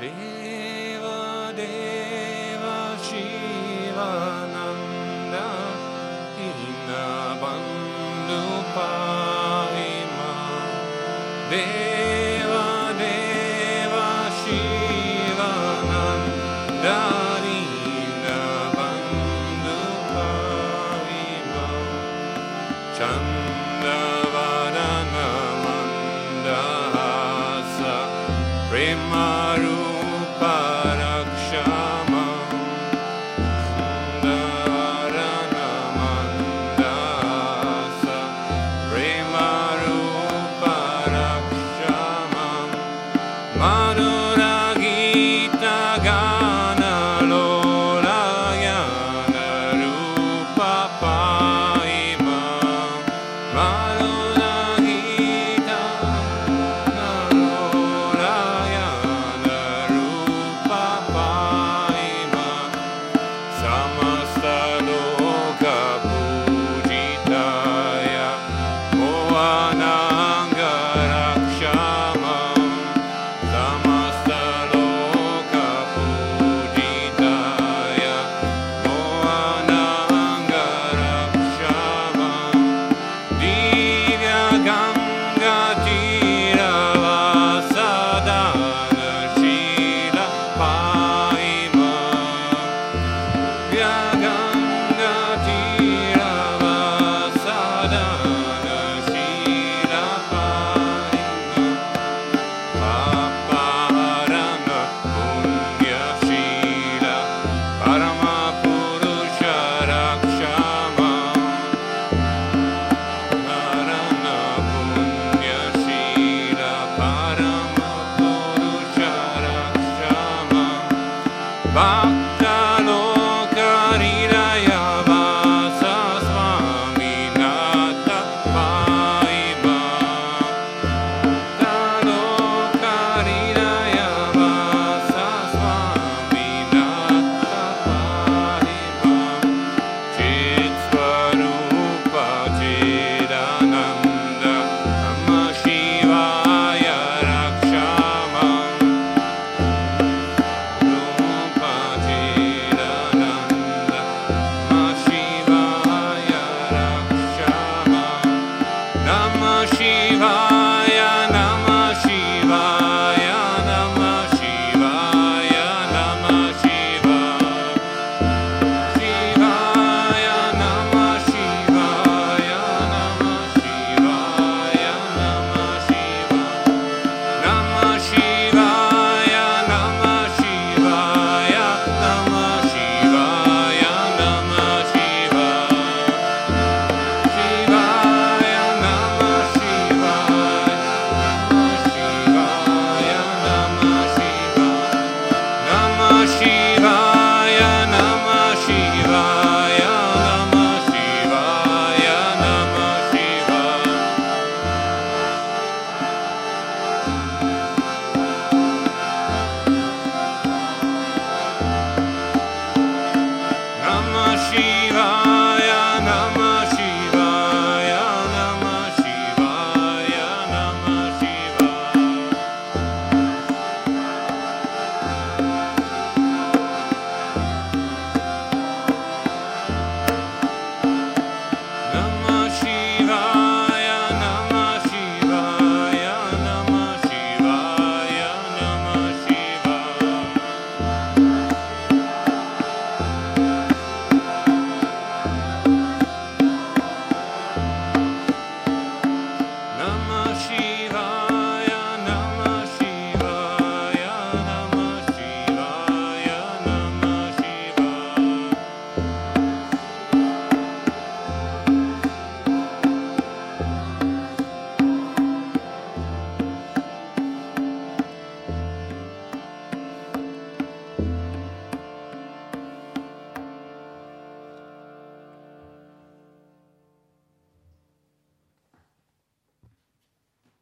Deva Deva Shivananda Hinabandhu Parima. Deva Deva Shivananda Hinabandhu Parima. Chandavadana Mandasa Prema No.